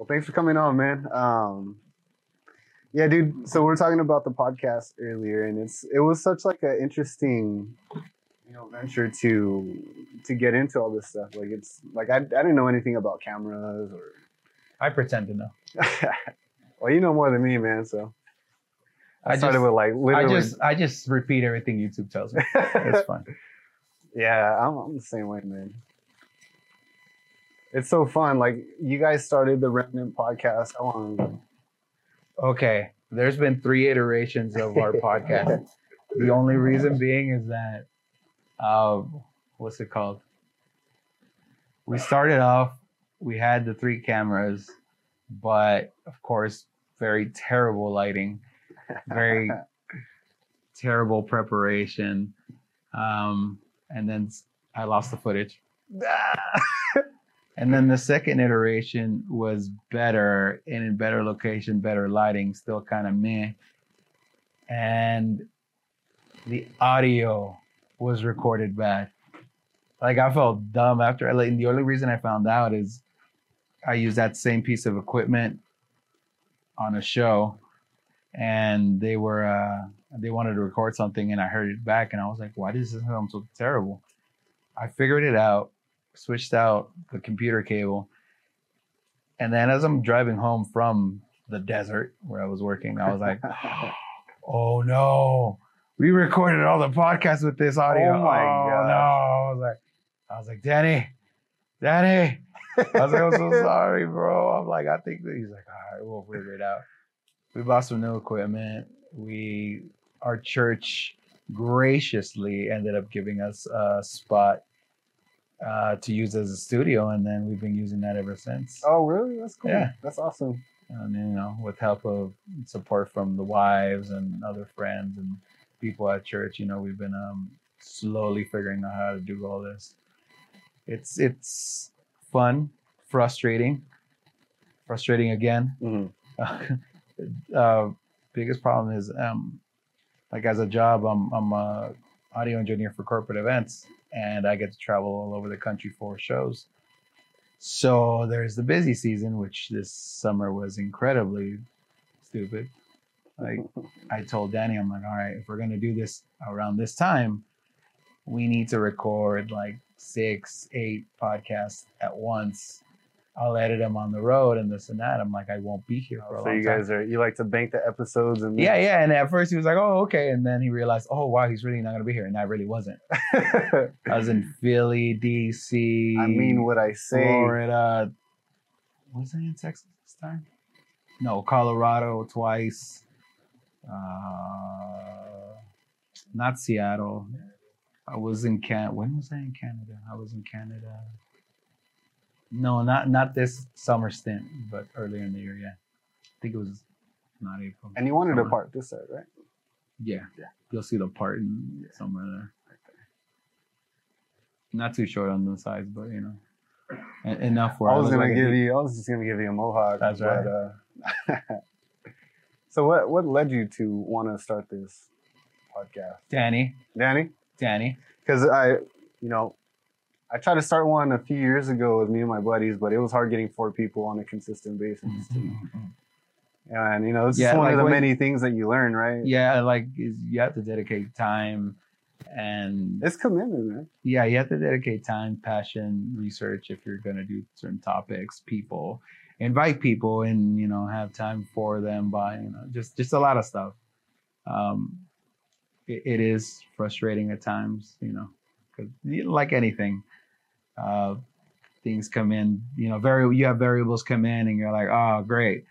Well, thanks for coming on, man. Um, yeah, dude. So we are talking about the podcast earlier, and it's it was such like an interesting, you know, venture to to get into all this stuff. Like it's like I I didn't know anything about cameras or. I pretend to know. well, you know more than me, man. So I, I started just, with like literally. I just I just repeat everything YouTube tells me. It's fun. yeah, I'm, I'm the same way, man. It's so fun. Like you guys started the Remnant podcast how long ago? Okay, there's been three iterations of our podcast. The only reason being is that, uh, what's it called? We started off, we had the three cameras, but of course, very terrible lighting, very terrible preparation. Um, and then I lost the footage. and then the second iteration was better and in better location, better lighting, still kind of meh. And the audio was recorded bad. Like I felt dumb after I like the only reason I found out is I used that same piece of equipment on a show and they were uh they wanted to record something and I heard it back and I was like, why does this sound so terrible? I figured it out, switched out the computer cable. And then as I'm driving home from the desert where I was working, I was like, oh no, we recorded all the podcasts with this audio. Oh my oh, God. no. I was like, I was like, Danny, Danny. I was like, I'm so sorry, bro. I'm like, I think that he's like, all right, we'll figure it out. We bought some new equipment. We our church graciously ended up giving us a spot uh, to use as a studio, and then we've been using that ever since. oh, really? That's cool. Yeah. That's awesome. And you know, with help of support from the wives and other friends and people at church, you know, we've been um, slowly figuring out how to do all this. It's it's fun, frustrating, frustrating again. Mhm. uh, biggest problem is um, like as a job, I'm I'm a audio engineer for corporate events, and I get to travel all over the country for shows. So there's the busy season, which this summer was incredibly stupid. Like I told Danny, I'm like, all right, if we're gonna do this around this time, we need to record like six, eight podcasts at once. I'll edit them on the road and this and that. I'm like, I won't be here for a so long you time. guys are you like to bank the episodes and Yeah, yeah. And at first he was like, "Oh, okay," and then he realized, "Oh, wow, he's really not gonna be here," and I really wasn't. I was in Philly, DC. I mean what I say. Florida. Was I in Texas this time? No, Colorado twice. Uh, not Seattle. I was in Can. When was I in Canada? I was in Canada. No, not not this summer stint, but earlier in the year. Yeah, I think it was not April. And you wanted Summer. part this side, right? Yeah, Yeah. you'll see the part in somewhere there. Not too short on the sides, but you know, e- enough where I was look gonna like give you. I was just gonna give you a mohawk. That's but, Uh, so what what led you to want to start this podcast, Danny, Danny? Danny. Because I, you know, I tried to start one a few years ago with me and my buddies, but it was hard getting four people on a consistent basis. And you know, it's Yeah, one like of the when- many things that you learn, right? Yeah, like is- you have to dedicate time, and It's commitment, man. yeah, you have to dedicate time, passion, research if you're gonna do certain topics, people, invite people, and you know have time for them by you know just just a lot of stuff. Um, it, it is frustrating at times, you know, because like anything, uh, things come in, you know, very you have variables come in, and you're like, oh great,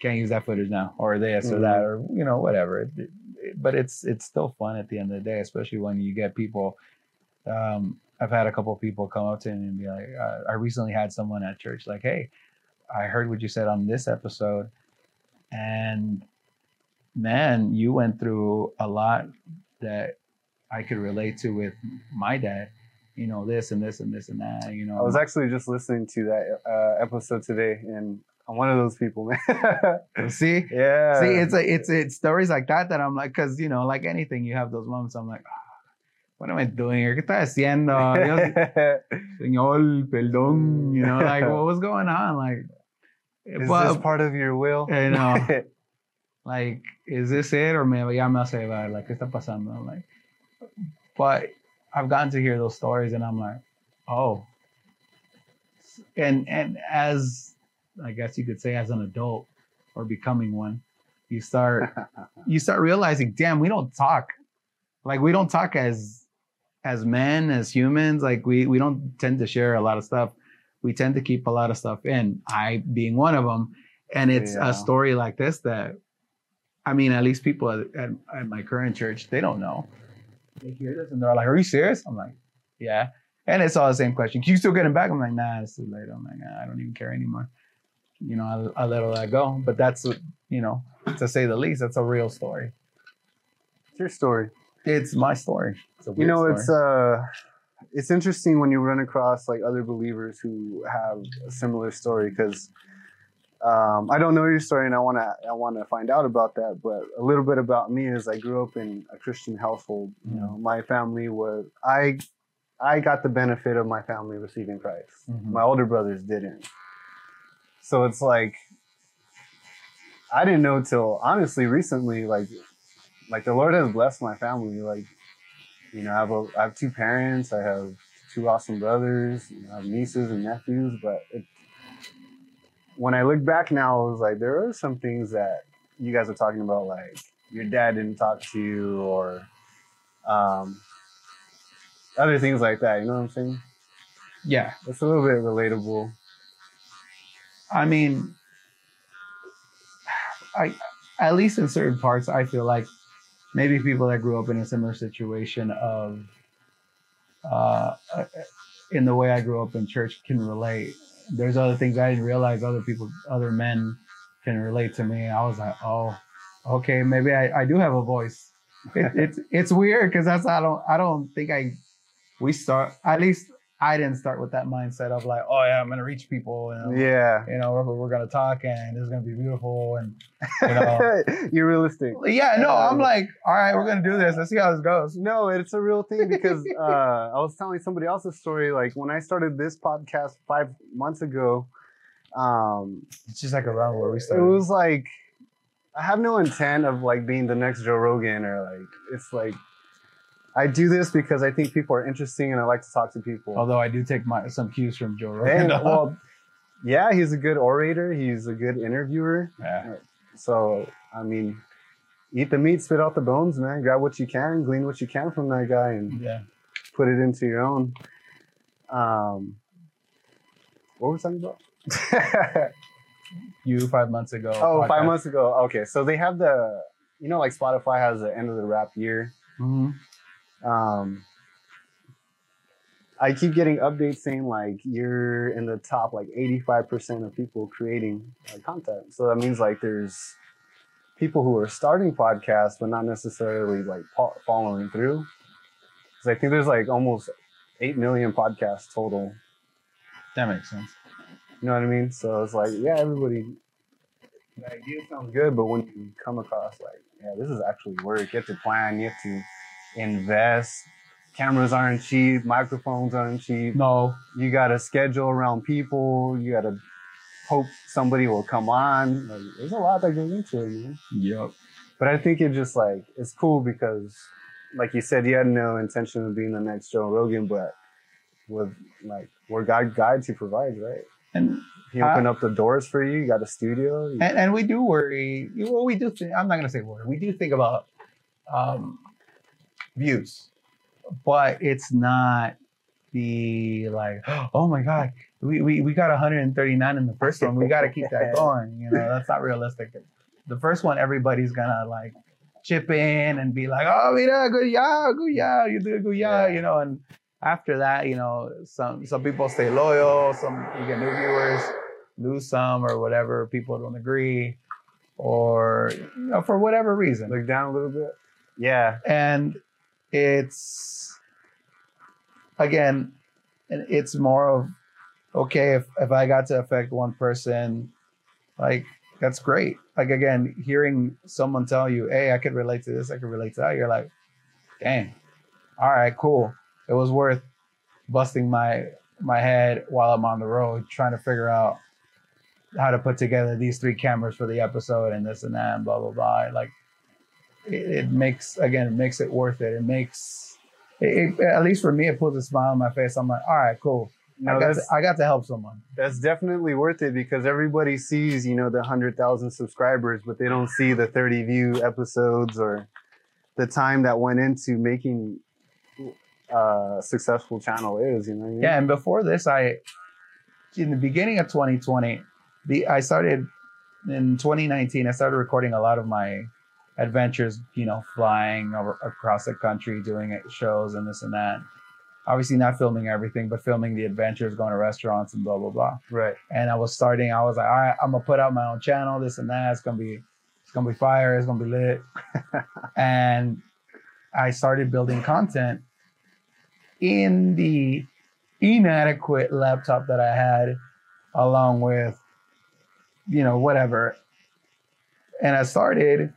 can't use that footage now, or this or that, or you know whatever. It- it- but it's it's still fun at the end of the day, especially when you get people. Um, I've had a couple of people come up to me and be like, uh, I recently had someone at church like, hey, I heard what you said on this episode, and man, you went through a lot that I could relate to with my dad. You know this and this and this and that. You know, I was actually just listening to that uh, episode today, and I'm one of those people, man. see, yeah. See, it's a, it's it's stories like that that I'm like, because you know, like anything, you have those moments. I'm like, ah, what am I doing here? ¿Qué estoy haciendo? Dios, Señor, perdón. You know, like what was going on? Like, Is but this part of your will? You know. like, is this it? Or me, ya me hace llevar? Like, ¿qué está pasando? I'm like, but I've gotten to hear those stories and I'm like, oh. And and as I guess you could say as an adult or becoming one, you start you start realizing, damn, we don't talk. Like we don't talk as as men, as humans, like we we don't tend to share a lot of stuff. We tend to keep a lot of stuff in. I being one of them. And it's Yeah. a story like this that I mean, at least people at, at, at my current church, they don't know. They hear this and they're like, Are you serious? I'm like, Yeah. And it's all the same question. Can you still get him back? I'm like, Nah, it's too late. I'm like, "Nah, I don't even care anymore. You know, I, I let all that go. But that's, you know, to say the least, that's a real story. It's your story. It's my story. It's a You know, story. it's uh it's interesting when you run across like other believers who have a similar story because um, I don't know your story and I want to I want to find out about that. But a little bit about me is I grew up in a Christian household. You know, my family was I I got the benefit of my family receiving Christ. Mhm. My older brothers didn't. So it's like I didn't know till honestly recently like like the Lord has blessed my family like you know, I have a, I have two parents. I have two awesome brothers. You know, I have nieces and nephews. But it, when I look back now, I was like, there are some things that you guys are talking about, like your dad didn't talk to you, or um, other things like that. You know what I'm saying? yeah. It's a little bit relatable. I mean, I at least in certain parts, I feel like maybe people that grew up in a similar situation of uh, uh, in the way I grew up in church can relate. There's other things I didn't realize other people, other men can relate to me. I was like, oh, okay, maybe I, I do have a voice. It, it's it's weird because that's I don't I don't think I we start at least I didn't start with that mindset of like oh yeah I'm gonna reach people and Yeah. you know we're, we're gonna talk and it's gonna be beautiful and you know You're realistic. yeah no I'm like all right we're gonna do this let's see how this goes No, it's a real thing because uh, I was telling somebody else's story. Like when I started this podcast five months ago, um, it's just like around where we started. it was like I have no intent of like being the next Joe Rogan or like it's like I do this because I think people are interesting and I like to talk to people. although I do take my some cues from Joe Rogan. And, well, yeah, he's a good orator. He's a good interviewer. yeah So I mean, eat the meat, spit out the bones, man. Grab what you can, glean what you can from that guy, and yeah put it into your own. Um, what were we talking about? you five months ago oh, five podcast. months ago. Okay, so they have the, you know, like Spotify has the end of the rap year. Mhm. Um, I keep getting updates saying like you're in the top like 85% of people creating uh, content. So that means like there's people who are starting podcasts but not necessarily like fo- following through. Because I think there's like almost 8 million podcasts total. that makes sense You know what I mean? So it's like, yeah, everybody, the idea sounds good, but when you come across like, yeah, this is actually work. You have to plan, you have to invest. Cameras aren't cheap, microphones aren't cheap. no You got to schedule around people. You got to hope somebody will come on. Like, there's a lot that goes into it, man. yep But I think it just like it's cool because, like you said, you had no intention of being the next Joe Rogan, but with like where God guides, He provides, right? and He opened up the doors for you. You got a studio. And, and we do worry. Well, we do. Think, I'm not going to say worry. We do think about um, views, but it's not the like. Oh my god, we, we we got 139 in the first one. We got to keep that going. You know, that's not realistic. The first one, everybody's gonna like chip in and be like, "Oh, mira, good yeah, good yeah, you do good yeah," you know, and after that, you know, some some people stay loyal, some you get new viewers, lose some or whatever. People don't agree, or you know, for whatever reason. look down a little bit. Yeah, And it's again, it's more of okay if if I got to affect one person, like that's great. Like again, hearing someone tell you, "Hey, I could relate to this. I could relate to that," you're like, "Dang, all right, cool. It was worth busting my my head while I'm on the road trying to figure out how to put together these three cameras for the episode and this and that and blah blah blah. Like it, it makes again, it makes it worth it. It makes it, it- at least for me, it puts a smile on my face. I'm like, all right, cool. No, I got that's to, I got to help someone. that's definitely worth it because everybody sees, you know, the hundred thousand subscribers, but they don't see the thirty view episodes or the time that went into making a successful channel is, you know. I mean? Yeah, and before this, I in the beginning of 2020, the I started in 2019. I started recording a lot of my adventures, you know, flying over, across the country, doing shows and this and that. Obviously, not filming everything, but filming the adventures, going to restaurants and blah blah blah. Right. And I was starting. I was like, all right, I'm gonna put out my own channel, this and that. It's gonna be, it's gonna be fire. It's gonna be lit. and I started building content in the inadequate laptop that I had, along with, you know, whatever. And I started,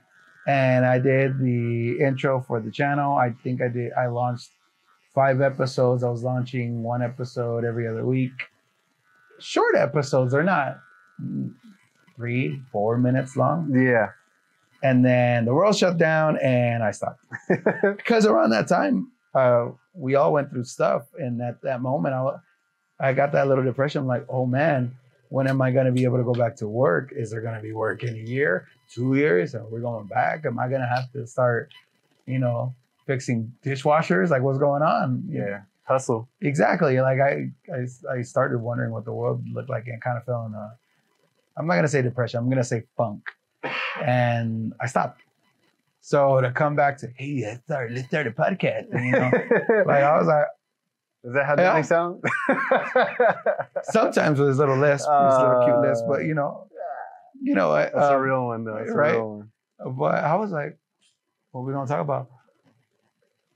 and I did the intro for the channel. I think I did. I launched five episodes. I was launching one episode every other week. Short episodes are not three, four minutes long. Yeah. And then the world shut down, and I stopped because around that time, uh, we all went through stuff, and at that moment, I, I got that little depression. I'm like, oh man, when am I going to be able to go back to work? Is there going to be work in a year, two years? Are we going back? Am I going to have to start, you know, fixing dishwashers? Like, what's going on? Yeah. Hustle. exactly. Like I, I, I started wondering what the world looked like, and kind of fell in a. I'm not gonna say depression. I'm gonna say funk, and I stopped. So to come back to, hey, let's start, let's start a podcast. You know, like I was like, Is that how Yeah. they sound? sometimes with his little lisp, his little cute lisp, but you know, you know, I, That's a um, real one, though. That's right? a real one. But I was like, what are we gonna talk about?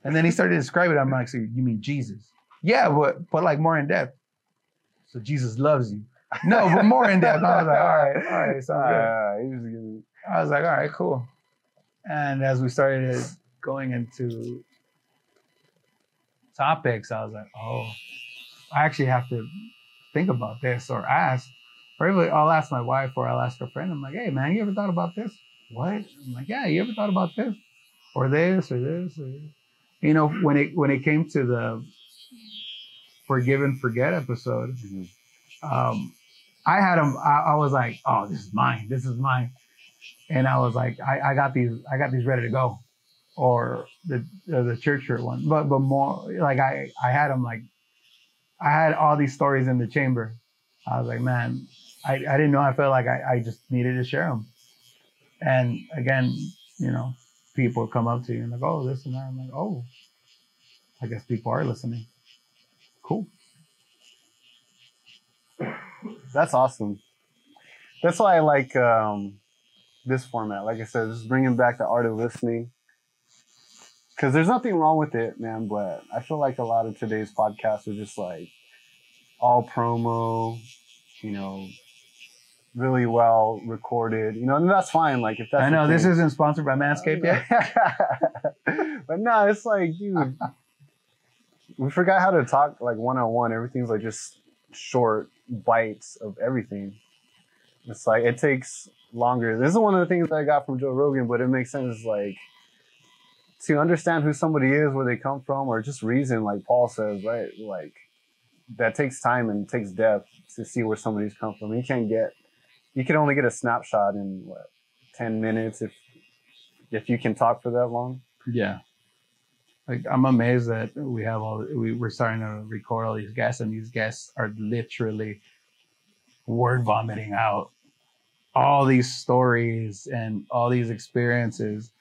And then he started to describe it. I'm like, so you mean Jesus? Yeah, but but like more in depth. So Jesus loves you. No, but more in depth. I was like, all right, all right, sounds good. He was giving- I was like, all right, cool. And as we started going into topics, I was like, oh, I actually have to think about this or ask. Or even I'll ask my wife or I'll ask a friend. I'm like, hey man, you ever thought about this? What? I'm like, yeah, you ever thought about this? Or this or this or? You know, when it when it came to the forgive and forget episode, um, I had them. I, I was like, "Oh, this is mine. This is mine," and I was like, I, "I got these. I got these ready to go," or the uh, the church shirt one. But but more like I I had them like I had all these stories in the chamber. I was like, man, I, I didn't know. I felt like I, I just needed to share them. And again, you know, people come up to you and like, oh, this and that. I'm like, oh, I guess people are listening. Cool. That's awesome. That's why I like um, this format. Like I said, just bringing back the art of listening. Because there's nothing wrong with it, man. But I feel like a lot of today's podcasts are just like all promo, you know, really well recorded. You know, and that's fine. Like if that's I know this isn't sponsored by Manscaped yet. but no, it's like, dude, we forgot how to talk like one on one. Everything's like just short bites of everything. It's like it takes longer. This is one of the things that I got from Joe Rogan, but it makes sense. Like to understand who somebody is, where they come from, or just reason, like Paul says, right? Like that takes time and takes depth to see where somebody's come from. You can't get, you can only get a snapshot in what ten minutes if if you can talk for that long. Yeah. Like I'm amazed that we have all we, we're starting to record all these guests and these guests are literally word vomiting out all these stories and all these experiences.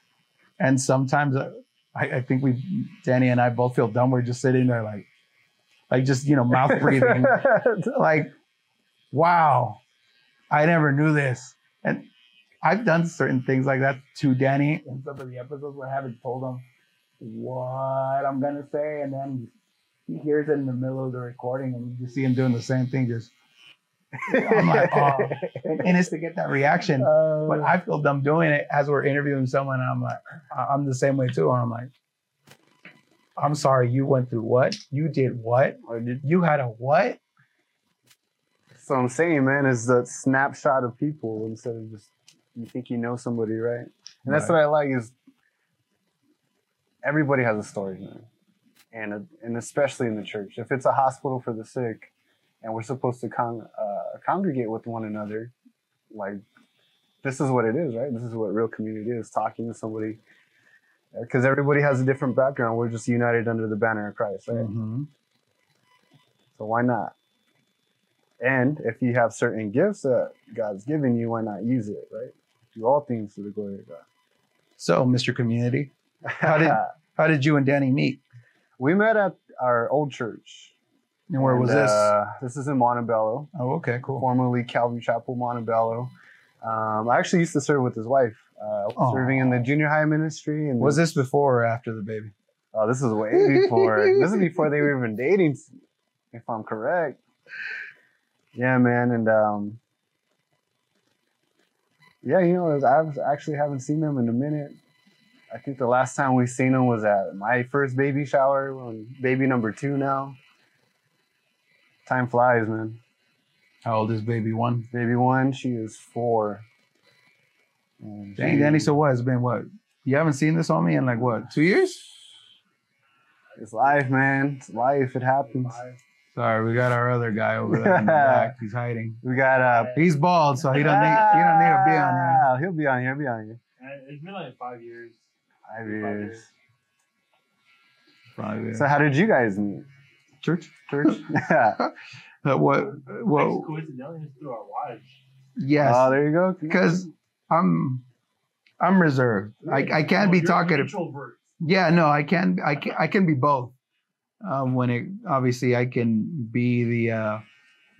And sometimes uh, I, I think we Danny and I both feel dumb. We're just sitting there like like just you know mouth breathing. like, wow, I never knew this. And I've done certain things like that to Danny in some of the episodes where I haven't told him what I'm gonna say, and then he hears it in the middle of the recording, and you just see him doing the same thing. Just I'm like, oh, and, and it's to get that reaction. Uh, But I feel dumb doing it as we're interviewing someone, and I'm like, I- I'm the same way too. And I'm like, I'm sorry, you went through what? You did what? or did- You had a what? So I'm saying, man, is that snapshot of people instead of just you think you know somebody, right? And that's Right. what I like is everybody has a story, man, and uh, and especially in the church. If it's a hospital for the sick, and we're supposed to con- uh, congregate with one another, like this is what it is, right? This is what real community is: talking to somebody. Because everybody has a different background, we're just united under the banner of Christ, right? Mhm. So why not? And if you have certain gifts that God's given you, why not use it, right? Do all things to the glory of God. So, Mr. Community, How did- how did you and Danny meet? we met at our old church. And where was this? Uh, this is in Montebello, oh, okay, cool. formerly Calvary Chapel, Montebello. Um, I actually used to serve with his wife, uh, Aw. serving in the junior high ministry. And Was this before or after the baby? Oh, this is way before. this is before they were even dating, if I'm correct. Yeah, man, and um, yeah, you know, I actually haven't seen them in a minute. I think the last time we seen them was at my first baby shower, when baby number two now. Time flies, man. How old is baby one? Baby one, she is four. And Dang, she- Danny, so what? It's been what? You haven't seen this on me in like what, two years? It's life, man. It's life. It happens. Sorry, we got our other guy over there in the back. He's hiding. We got uh, He's bald, so he don't need he don't need to be on there. Ah, He'll be on here. He'll be on here. Uh, It's been like five years. Five years. Five years. years. So how did you guys meet? Church? Church? Uh, what? Well, Actually, coincidentally, it's through our wives. yes, Oh, there you go. because I'm I'm reserved. I, I can't be You're talkative. Yeah, no, I can I can I can be both. Um, when it obviously I can be the uh,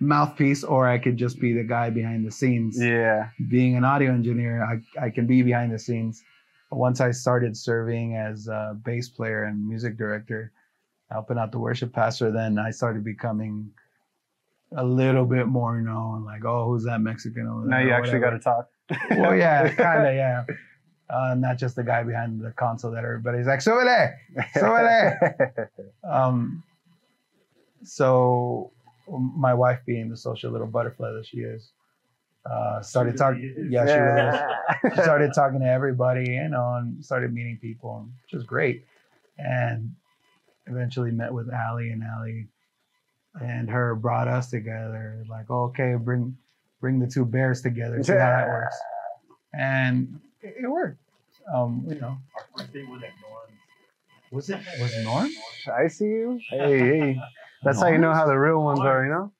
mouthpiece, or I could just be the guy behind the scenes. Yeah. Being an audio engineer, I I can be behind the scenes. But once I started serving as a bass player and music director, helping out the worship pastor, then I started becoming a little bit more known. Like, oh, who's that Mexican over there? Now you actually got to talk. Well, yeah, kind of, yeah. Uh, not just the guy behind the console that everybody's like, súbele, súbele. Um, so my wife, being the social little butterfly that she is, uh, started talking. Yeah, she was. She started talking to everybody, you know, and started meeting people, which was great. And eventually met with Allie, and Allie and her brought us together. Like, okay, bring bring the two bears together, see how that works. And it, it worked. Um, you know, Our first date was at Norm. was it was it Norm? I see you. Hey, hey. That's how you know how the real ones are, you know?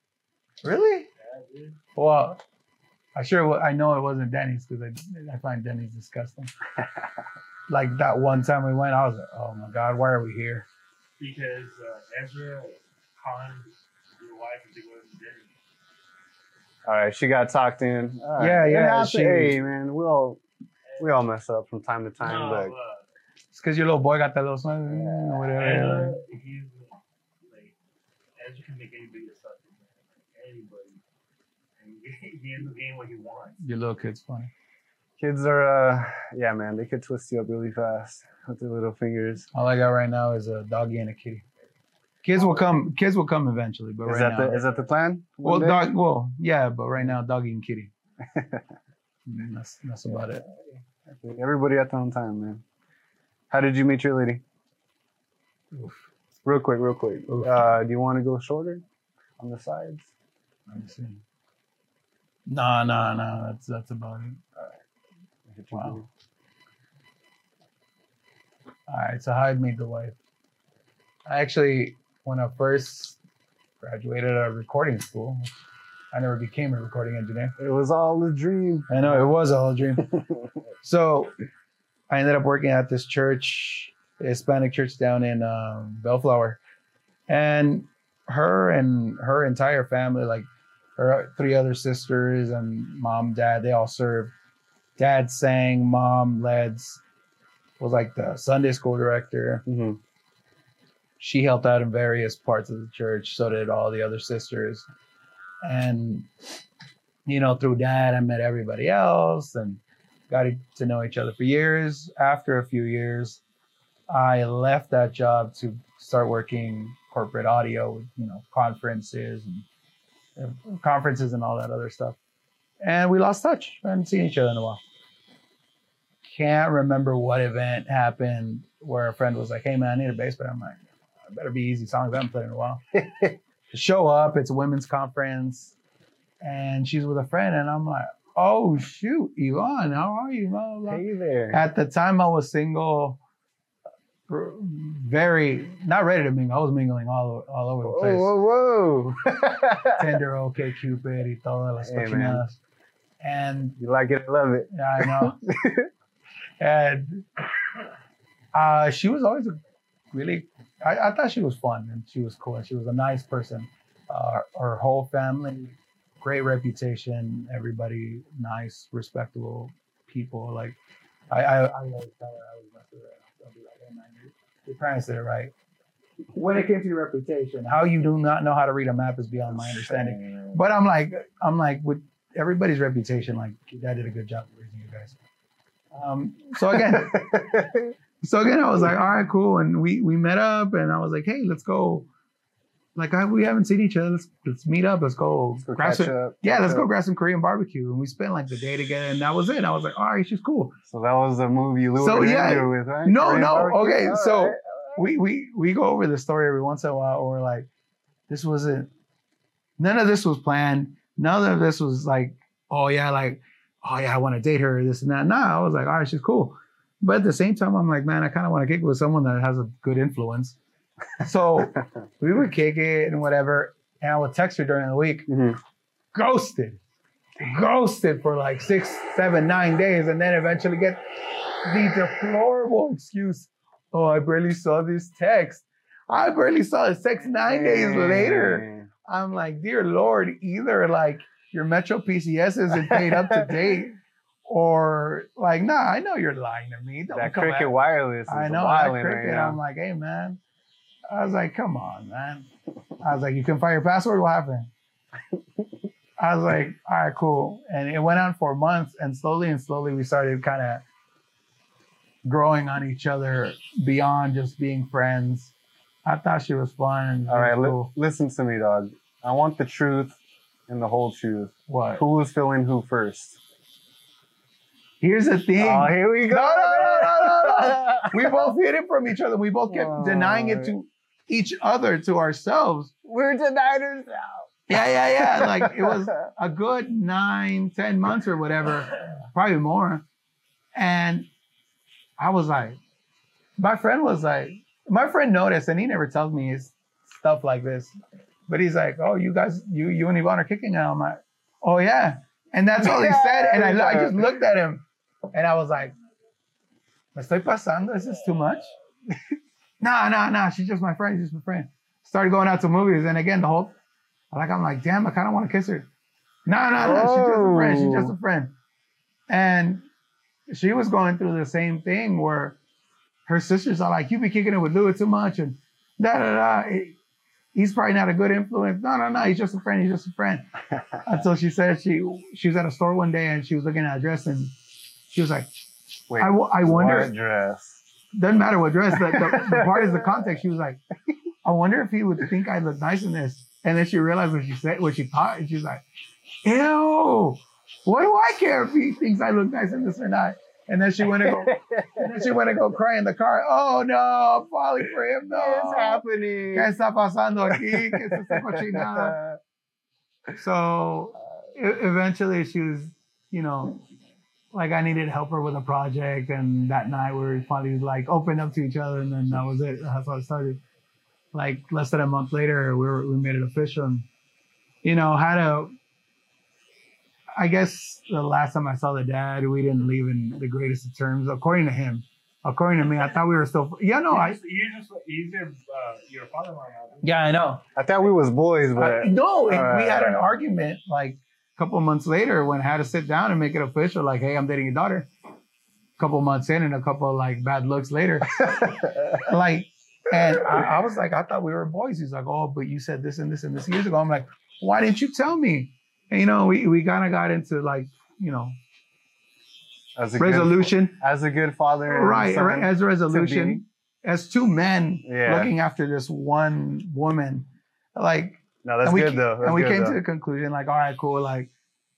Really? Yeah. Well, I sure I know it wasn't Denny's because I I find Denny's disgusting. like that one time we went, I was like, oh my god, why are we here? Because uh, Ezra conned your wife into going to dinner. All right, she got talked in. All right. Yeah, It yeah, happens. she- hey, man, we all we all mess up from time to time. No, but uh, It's because your little boy got that little son, or whatever. Ezra, he's like Ezra can make anybody a sucker, man. Like, anybody. And he, he ends up getting what he wants. Your little kid's funny. Kids are, uh, yeah, man, they could twist you up really fast with their little fingers. All I got right now is a doggy and a kitty. Kids will come. Kids will come eventually, but Is right that now, the is that the plan? well, day? dog. Well, yeah, but right now, doggy and kitty. Mm, that's that's about it. Everybody at their own time, man. How did you meet your lady? Oof. Real quick, real quick. Oof. Uh, do you want to go shorter on the sides? Let me see. No, no, no. That's that's about it. Wow. All right, so how I made the wife? I actually, when I first graduated out of recording school, I never became a recording engineer. It was all a dream. I know it was all a dream. So I ended up working at this church, Hispanic church down in um, Bellflower, and her and her entire family, like her three other sisters and mom, dad, they all served. Dad sang, mom led, was like the Sunday school director. Mhm. She helped out in various parts of the church. So did all the other sisters, and you know, through dad, I met everybody else and got to know each other for years. After a few years, I left that job to start working corporate audio, you know, conferences and uh, conferences and all that other stuff. And we lost touch. We hadn't seen each other in a while. Can't remember what event happened where a friend was like, "Hey man, I need a bass player." I'm like, "I better be easy songs I haven't played in a while." Show up. It's a women's conference, and she's with a friend, and I'm like, "Oh shoot, Yvonne, how are you?" Blah, blah. Hey there. At the time, I was single, very not ready to mingle. I was mingling all all over the place. whoa, whoa. Tinder, OK Cupid, y todas las Hey, cochinadas. And you like it, I love it. yeah, I know. And uh, she was always a really. I, I thought she was fun and she was cool and she was a nice person. Uh, her whole family, great reputation. Everybody nice, respectable people. Like I, I, I always tell her I was mess with her. I'll be like, hey man, your, your parents did it right. When it came to your reputation, how you do not know how to read a map is beyond my understanding. But I'm like, I'm like, with everybody's reputation, like dad did a good job raising you guys. Um, so again, so again, I was like, all right, cool, and we we met up, and I was like, hey, let's go. Like I, we haven't seen each other. Let's let's meet up. Let's go. Let's go grab some, up. yeah, let's catch go grab some Korean barbecue, and we spent like the day together, and that was it. I was like, all right, she's cool. So that was the movie you So, yeah. with, right? No, Korean no, barbecue? okay, All so- right. we we we go over the story every once in a while, or like, this wasn't. None of this was planned. None of this was like, oh yeah, like, oh yeah, I want to date her, this and that. Nah, I was like, all right, she's cool. But at the same time, I'm like, man, I kind of want to kick with someone that has a good influence. So we would kick it and whatever, and I would text her during the week, Mhm. ghosted, ghosted for like six, seven, nine days, and then eventually get the deplorable excuse. Oh, I barely saw this text. I barely saw this text nine days later. I'm like, dear Lord, either like your Metro PCS isn't paid up to date, or like, nah, I know you're lying to me. Don't That cricket at- wireless is I know that cricket. right now. I'm like, hey man. I was like, come on, man. I was like, you can find your password. What happened? I was like, all right, cool. And it went on for months, and slowly and slowly we started kind of growing on each other beyond just being friends. I thought she was fun. All right, was li- listen to me, dog. I want the truth and the whole truth. what? Who was feeling who first? Here's the thing. Oh, here we go. No, no, no, no, no, we both hid it from each other. We both kept Oh. denying it to each other, to ourselves. We're deniers now. Yeah, yeah, yeah. Like it was a good nine, ten months or whatever, probably more. And I was like, my friend was like, my friend noticed, and he never tells me his stuff like this. But he's like, oh, you guys, you you and Yvonne are kicking now. I'm like, oh yeah. And that's all he said. And I, I just looked at him and I was like, me estoy pasando? Is this too much? nah, nah, nah. She's just my friend. She's just my friend. Started going out to movies. And again, the whole, like, I'm like, damn, I kind of want to kiss her. No, no, nah. She's just a friend. She's just a oh. friend. And she was going through the same thing where her sisters are like, you be kicking it with Luis too much. And da, da, da. He- He's probably not a good influence. No, no, no. He's just a friend. He's just a friend. Until she said she she was at a store one day and she was looking at a dress and she was like, Wait, I, I wonder, what dress? doesn't matter what dress, the, the, the part is the context. She was like, I wonder if he would think I look nice in this. And then she realized what she said, what she thought, and she was like, ew, what do I care if he thinks I look nice in this or not? And then she went to go, and then she went to go cry in the car. Oh no, I'm falling for him. No. it's happening? ¿Qué está pasando aquí? ¿Qué es esta cochinada? So eventually she was, you know, like I needed help her with a project, and that night we were finally like opened up to each other, and then that was it. That's how it started. Like less than a month later, we were, we made it official. And, you know, had a. I guess the last time I saw the dad, we didn't leave in the greatest of terms, according to him. According to me, I thought we were still. Yeah, no, I. you just he's your uh, your father-in-law. Yeah, I know. I thought we was boys, but Uh, no, and we had an uh, argument like a couple months later when I had to sit down and make it official. Like, hey, I'm dating your daughter. A couple months in, and a couple like bad looks later, like, and I, I was like, I thought we were boys. He's like, oh, but you said this and this and this years ago. I'm like, why didn't you tell me? And you know, we we kind of got into like, you know, as a good, resolution, as a good father, right? Right, as a resolution, as two men Yeah. looking after this one woman, like No, that's and we, good though. That's and we good, came though. to the conclusion like, all right, cool. Like,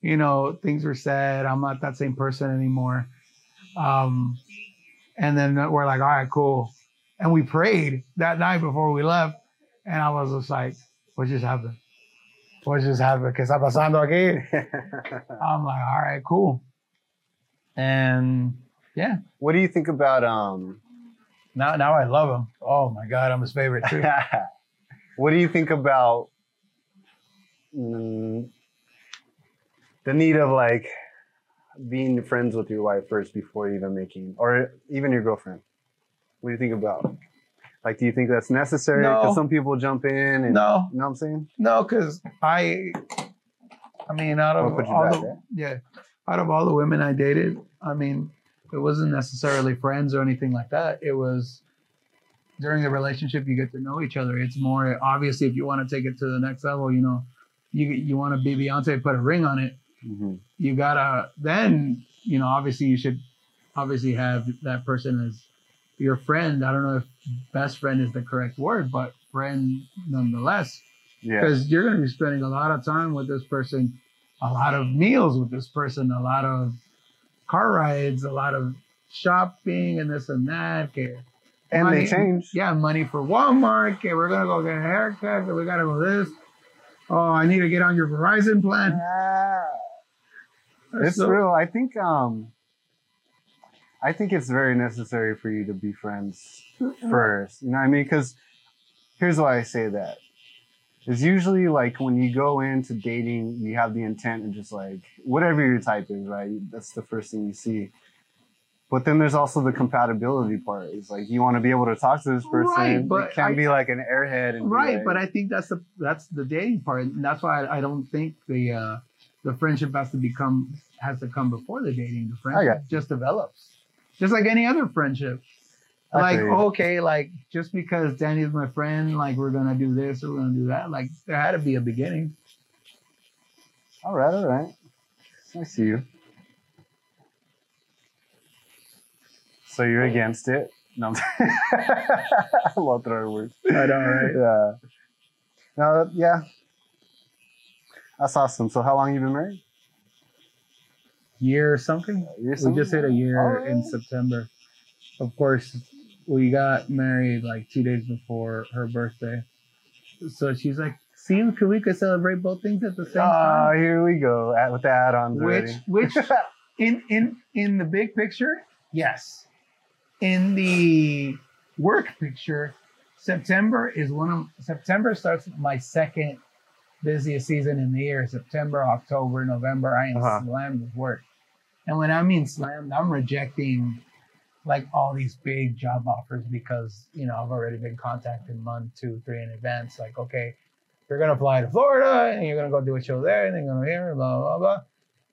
you know, things were said. I'm not that same person anymore. Um, and then we're like, all right, cool. And we prayed that night before we left. And I was just like, what just happened? What just happened? ¿Qué está pasando aquí? I'm like, all right, cool. And yeah, what do you think about um? now now I love him. Oh my God, I'm his favorite too. what do you think about mm, the need of like being friends with your wife first before even making, or even your girlfriend? What do you think about? Like, do you think that's necessary? Because No. some people jump in and no, you know what I'm saying? No, because I, I mean, out of all back, the yeah, out of all the women I dated, I mean, it wasn't necessarily friends or anything like that. It was during the relationship you get to know each other. It's more obviously if you want to take it to the next level, you know, you you want to be Beyonce, put a ring on it. Mm-hmm. You gotta then you know obviously you should obviously have that person as your friend. I don't know if best friend is the correct word, but friend nonetheless Yeah. because you're going to be spending a lot of time with this person, a lot of meals with this person, a lot of car rides, a lot of shopping and this and that. Okay. And money- they change. Yeah, money for Walmart. Okay, we're gonna go get a haircut. Okay, we gotta go this. Oh, I need to get on your Verizon plan. Yeah. It's So- real. I think um I think it's very necessary for you to be friends first. You know what I mean? Because here's why I say that. It's usually like when you go into dating, you have the intent and just like whatever your type is, right? That's the first thing you see. But then there's also the compatibility part. It's like you want to be able to talk to this person. Right, but it can't I- be like an airhead. And Right, like- but I think that's the that's the dating part, and that's why I, I don't think the uh, the friendship has to become has to come before the dating. The friendship just develops, just like any other friendship. Like okay, like just because Danny's my friend, like we're gonna do this or we're gonna do that. Like there had to be a beginning. all right, all right. I see you. So you're against it? No, I love throwing words. I know, right? Yeah. No, yeah. That's awesome. So how long you been married? Year or something. Year We just hit a year All in. September. Of course, we got married like two days before her birthday. So she's like, "See, can we could celebrate both things at the same Ah, time?" here we go. At, with the add-ons Which, already. which, in in in the big picture, yes. In the work picture, September is one of September starts my second busiest season in the year. September, October, November, I am Uh-huh. slammed with work. And when I mean slammed, I'm rejecting like all these big job offers because you know I've already been contacted month, two, three in advance. Like, okay, you're gonna fly to Florida and you're gonna go do a show there, and then you're gonna here, blah blah blah.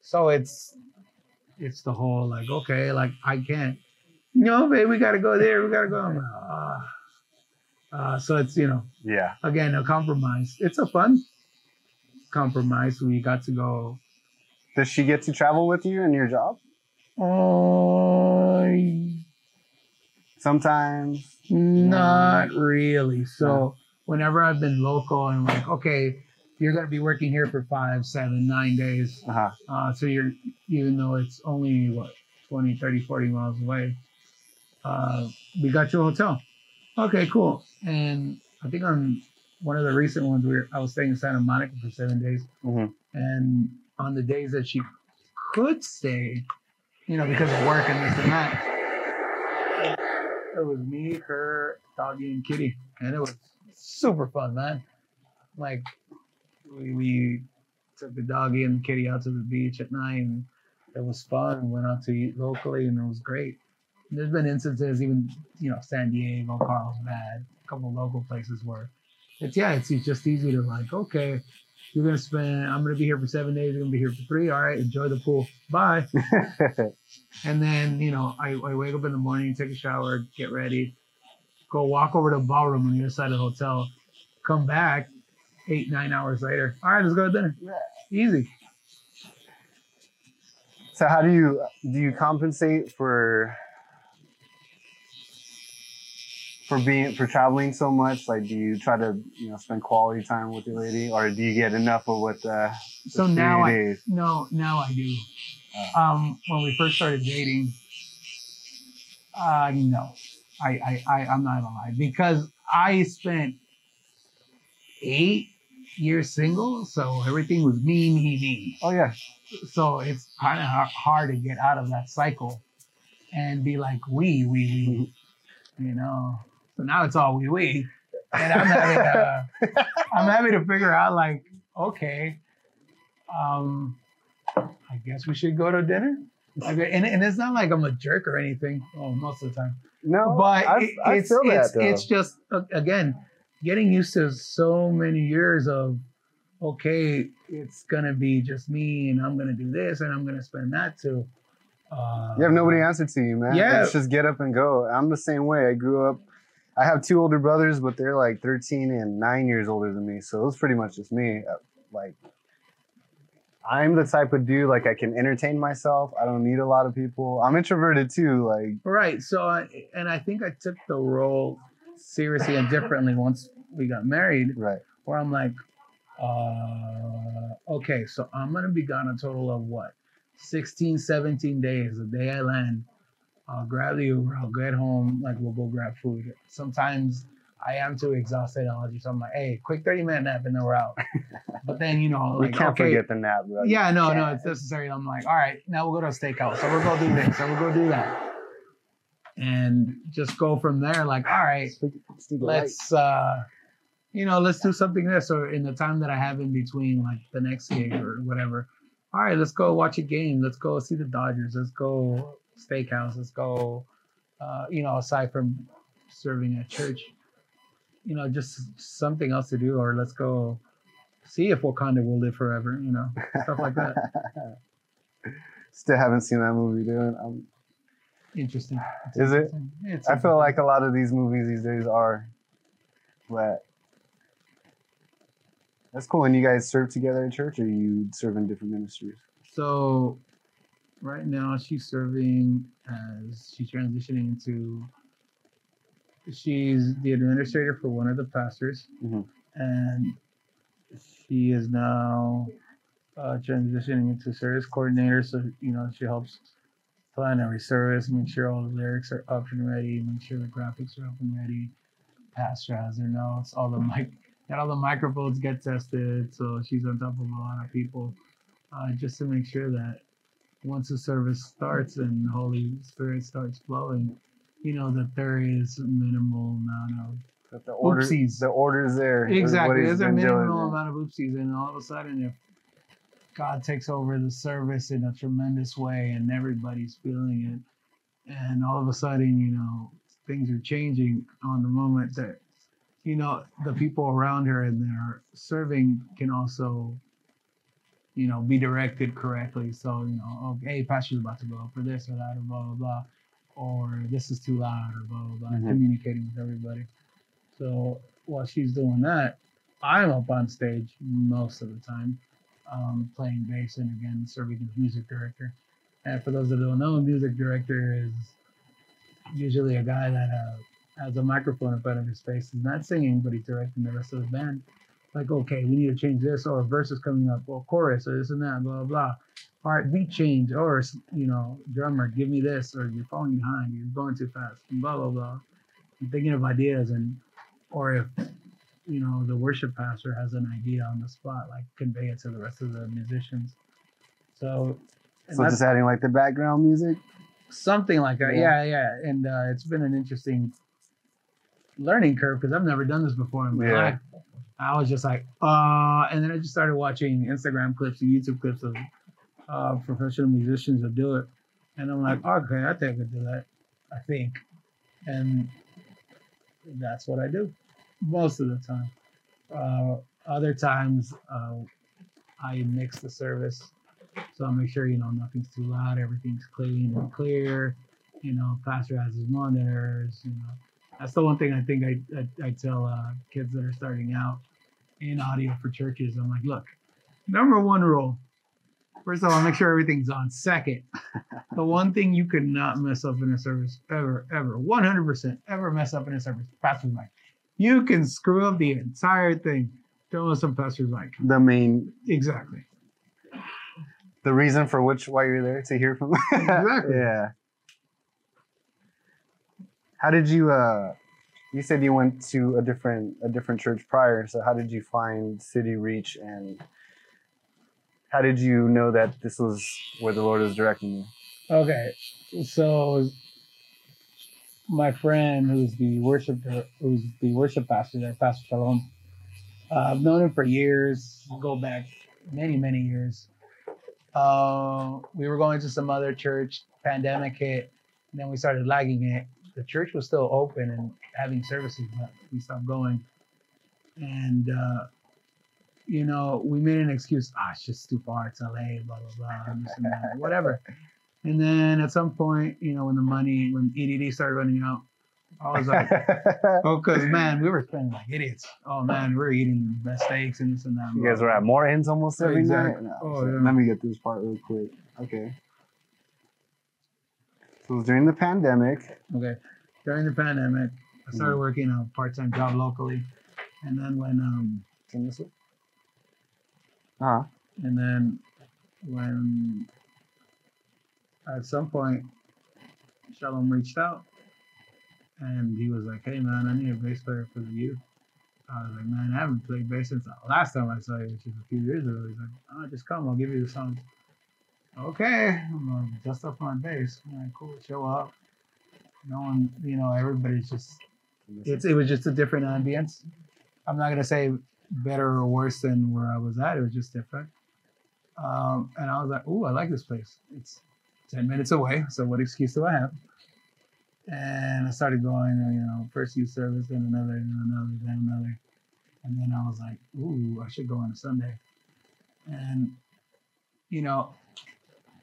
So it's it's the whole like, okay, like I can't. No, babe, we gotta go there. We gotta go. I'm like, ah. Uh, so it's you know Yeah. again a compromise. It's a fun compromise. We got to go. Does she get to travel with you in your job? Oh, Sometimes. not really. So whenever I've been local and like, okay, you're gonna be working here for five, seven, nine days. Uh-huh. Uh, so you're even though it's only what 20, 30, 40 miles away. Uh, we got you a hotel. Okay, cool. And I think on one of the recent ones, we were, I was staying in Santa Monica for seven days. Mhm. And on the days that she could stay, you know, because of work and this and that, it was me, her, doggy, and kitty. And it was super fun, man. Like, we, we took the doggy and the kitty out to the beach at night, and it was fun. Went out to eat locally, and it was great. And there's been instances, even, you know, San Diego, Carlsbad, a couple local places where it's, yeah, it's, it's just easy to, like, okay, you're gonna spend. I'm gonna be here for seven days. You're gonna be here for three. All right, enjoy the pool. Bye. And then you know, I, I wake up in the morning, take a shower, get ready, go walk over to the ballroom on the other side of the hotel, come back eight nine hours later. All right, let's go to dinner. Yeah. Easy. so how do you do you compensate for for being for traveling so much? Like, do you try to you know spend quality time with your lady, or do you get enough of what the, the So now I days? no now I do. Uh. Um, when we first started dating, uh, no, I I, I I'm not gonna lie because I spent eight years single, so everything was me me me. Oh yeah, so it's kind of hard to get out of that cycle and be like we we we you know so now it's all we we and i'm having to i'm having to figure out like okay um i guess we should go to dinner okay and, and it's not like i'm a jerk or anything well most of the time no, but I, it- I it's feel it's, it's just uh, again getting used to so many years of okay it's gonna be just me and i'm gonna do this and i'm gonna spend that too uh, you have nobody answer to you, man. Yeah. It's just get up and go. I'm the same way. I grew up. I have two older brothers, but they're like 13 and nine years older than me. So it was pretty much just me. Uh, Like, I'm the type of dude like I can entertain myself. I don't need a lot of people. I'm introverted too. Like, right so I, and i think i took the role seriously and differently once we got married right. where i'm like uh okay so i'm gonna be gone a total of what 16 17 days the day i land i'll grab the uber i'll get home like we'll go grab food. Sometimes i am too exhausted i'll just i'm like hey quick 30 minute nap and then we're out. But then you know we can't okay. forget the nap, bro. yeah no no it's necessary. I'm like all right now we'll go to a steakhouse so we'll go do this so we'll go do that. And just go from there like all right Speak- speak light. let's uh you know let's do something this or in the time that i have in between like the next gig or whatever. All right let's go watch a game let's go see the dodgers let's go steakhouse let's go uh you know aside from serving at church you know just something else to do or let's go see if wakanda will live forever you know stuff like that Still haven't seen that movie, dude. I'm, interesting It's Is it? It's I feel like a lot of these movies these days are, but that's cool. And you guys serve together at church, or you serve in different ministries? So right now she's serving as she's transitioning into she's the administrator for one of the pastors. Mhm. and she is now uh, transitioning into service coordinator. So you know she helps plan every service make sure all the lyrics are up and ready make sure the graphics are up and ready pastor has her notes all the mic and all the microphones get tested. So she's on top of a lot of people uh, just to make sure that once the service starts and the Holy Spirit starts flowing, you know that there is a minimal amount of That the order, Oopsies. the order's there. exactly. There's a minimal amount of oopsies, and all of a sudden, if God takes over the service in a tremendous way, and everybody's feeling it, and all of a sudden, you know, things are changing on the moment that, you know, the people around her and they're serving can also, you know, be directed correctly. So, you know, okay, pastor's about to go for this or that or blah blah blah, or this is too loud or blah blah blah. Mhm. Communicating with everybody. So while she's doing that, I'm up on stage most of the time, um, playing bass and again serving as music director. And for those that don't know, a music director is usually a guy that uh, has a microphone in front of his face. He's not singing, but he's directing the rest of the band. Like, okay, we need to change this, or a verse is coming up, or chorus, or this and that, blah blah blah. All right, beat change, or you know, drummer, give me this, or you're falling behind, you're going too fast, blah blah blah. I'm thinking of ideas, and or if you know the worship pastor has an idea on the spot, like convey it to the rest of the musicians. So, So just adding like the background music. something like that. Yeah. Yeah, yeah. And uh, it's been an interesting learning curve because I've never done this before in my Yeah. life. I was just like, uh, and then I just started watching Instagram clips and YouTube clips of uh, professional musicians that do it, and I'm like, okay, I think I could do that. I think, and that's what I do most of the time. Uh, other times, uh, I mix the service so I'll make sure, you know, nothing's too loud, everything's clean and clear. You know, pastor has his monitors, you know. That's the one thing I think I, I, I tell uh, kids that are starting out in audio for churches. I'm like, look, number one rule. First of all, make sure everything's on. Second, the one thing you could not mess up in a service ever, ever, 100% ever mess up in a service, pastor's mic. You can screw up the entire thing. Don't mess up pastor's mic. The main, Exactly. the reason for which why you're there to hear from. Exactly. yeah. How did you? uh You said you went to a different a different church prior. So how did you find City Reach, and how did you know that this was where the Lord was directing you? Okay, so my friend, who's the worship, who's the worship pastor there, Pastor Shalom, uh, I've known him for years. Go back many, many years. Uh, we were going to some other church. Pandemic hit, and then we started lagging it. The church was still open and having services, but we stopped going. And uh, you know, we made an excuse. Ah, it's just too far. It's LA. Blah blah blah. this and that, whatever. And then at some point, you know, when the money, when EDD started running out, I was like, oh, because man, we were spending like idiots. Oh man, we were eating best steaks and this and that. you guys were at Morton's almost every Exactly. night. Oh, so yeah. Let me get through this part real quick. Okay. So it was during the pandemic. Okay. During the pandemic, I started working a part-time job locally, and then when um, Turn this way. Uh-huh. and then when at some point Shalom reached out and he was like, Hey man, I need a bass player for the youth. I was like, Man, I haven't played bass since the last time I saw you, which is a few years ago. He's like, Oh, just come, I'll give you the songs. Okay, I'm gonna dust up my bass. All right, cool, show up. No one, you know, everybody's just it's it was just a different ambience. I'm not gonna say better or worse than where I was at. It was just different. Um, and I was like, "Ooh, I like this place. It's ten minutes away, so what excuse do I have?" And I started going, you know, first youth service, then another, then another, then another, and then I was like, "Ooh, I should go on a Sunday." And you know,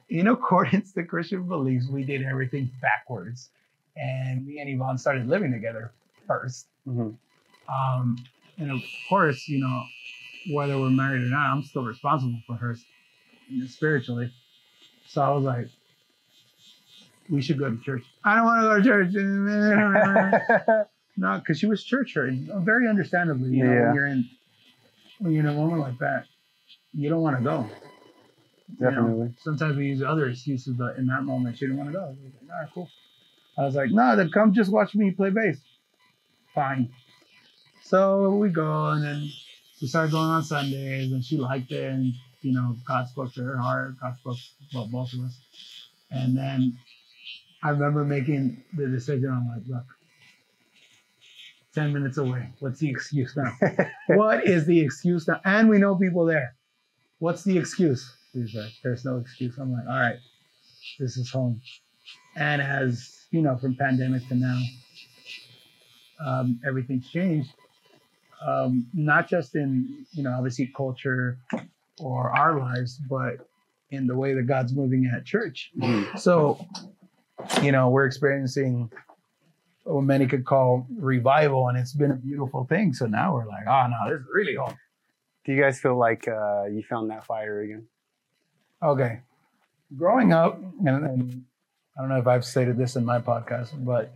in accordance to Christian beliefs, we did everything backwards, and me and Yvonne started living together first. Mhm. Um, and of course, you know, whether we're married or not, I'm still responsible for her spiritually. So I was like, we should go to church. I don't want to go to church. no, because she was church very understandably. You know, Yeah. when you're in, when you're in a woman like that, you don't want to go. You know, Definitely. sometimes we use other excuses, but in that moment, she didn't want to go. I was like, all right, cool. I was like, no, then come just watch me play bass. Fine. So we go, and then we started going on Sundays, and she liked it, and you know, God spoke to her heart. God spoke well, both of us. And then I remember making the decision. I'm like, look, ten minutes away. What's the excuse now? what is the excuse now? And we know people there. What's the excuse? He's like, there's no excuse. I'm like, all right, this is home. And as you know, from pandemic to now, um, everything's changed. Um, not just in you know obviously culture or our lives, but in the way that God's moving at church. Mhm. So, you know, we're experiencing what many could call revival, and it's been a beautiful thing. So now we're like, oh no, this is really home. Do you guys feel like uh, you found that fire again? Okay. Growing up, and, and I don't know if I've stated this in my podcast, but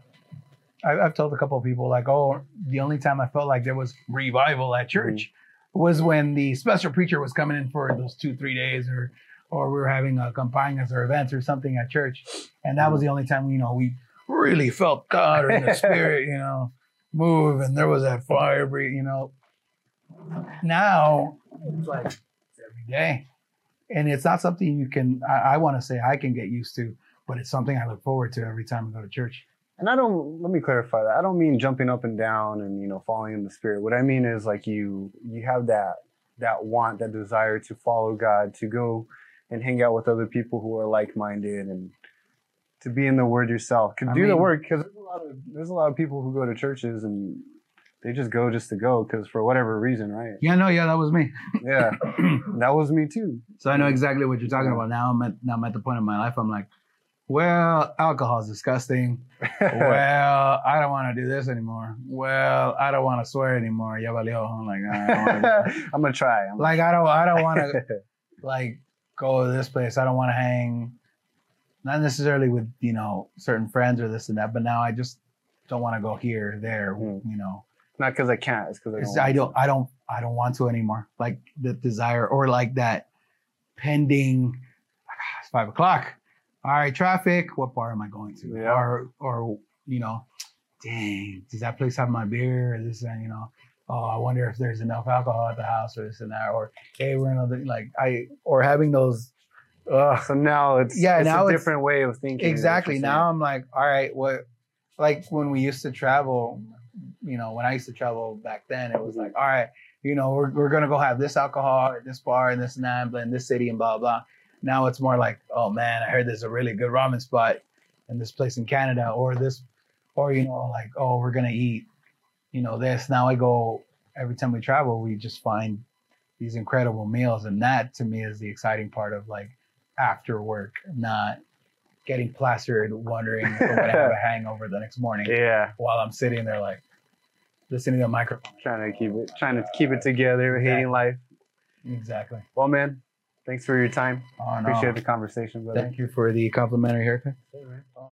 I, I've told a couple of people like, oh, the only time I felt like there was revival at mm-hmm. church was when the special preacher was coming in for those two, three days, or or we were having a campañas or events or something at church, and that was mm-hmm. the only time you know we really felt God or the spirit, you know, move, and there was that fire, breathe, you know. Now it's like it's every day and it's not something you can i, I want to say i can get used to but it's something i look forward to every time i go to church And I don't let me clarify that. I don't mean jumping up and down and you know falling in the spirit. What I mean is like you you have that that want, that desire to follow God, to go and hang out with other people who are like minded and to be in the word yourself. I do the work because there's a lot of there's a lot of people who go to churches and they just go just to go because for whatever reason, right? yeah no yeah that was me Yeah, that was me too. so i know exactly what you're talking about now i'm at now i'm at the point in my life i'm like well alcohol is disgusting well i don't want to do this anymore well i don't want to swear anymore Yeah, valió. i'm like "Nah, I don't wanna do I'm gonna try. I'm that." like i don't i don't want to like go to this place i don't want to hang not necessarily with you know certain friends or this and that, but now I just don't want to go here, there, Mm. you know. Not because I can't. It's because I don't. I don't, I don't, I don't want to anymore. Like the desire or like that pending. "Ah, It's five o'clock. All right, traffic. What bar am I going to? Yeah. Or, or you know, dang, does that place have my beer? Or this and you know, oh, I wonder if there's enough alcohol at the house or this and that. Or hey, we're in a like I or having those. Ugh. So now it's Yeah, It's now a different way of thinking. exactly. Now I'm like, all right, what? Like when we used to travel, you know, when I used to travel back then, it was like, all right, you know, we're, we're gonna go have this alcohol at this bar and this and that, but in this city and blah blah. Now it's more like, oh man, I heard there's a really good ramen spot in this place in Canada, or this, or you know, like, oh, we're gonna eat, you know, this. Now I go every time we travel, we just find these incredible meals, and that to me is the exciting part of like after work, not getting plastered, wondering if I'm gonna have a hangover the next morning Yeah, while I'm sitting there like listening to a microphone. trying to keep it, trying to keep it together, hating life. Exactly. Well, man, thanks for your time. Oh, no. Appreciate the conversation, brother. Thank you for the complimentary haircut.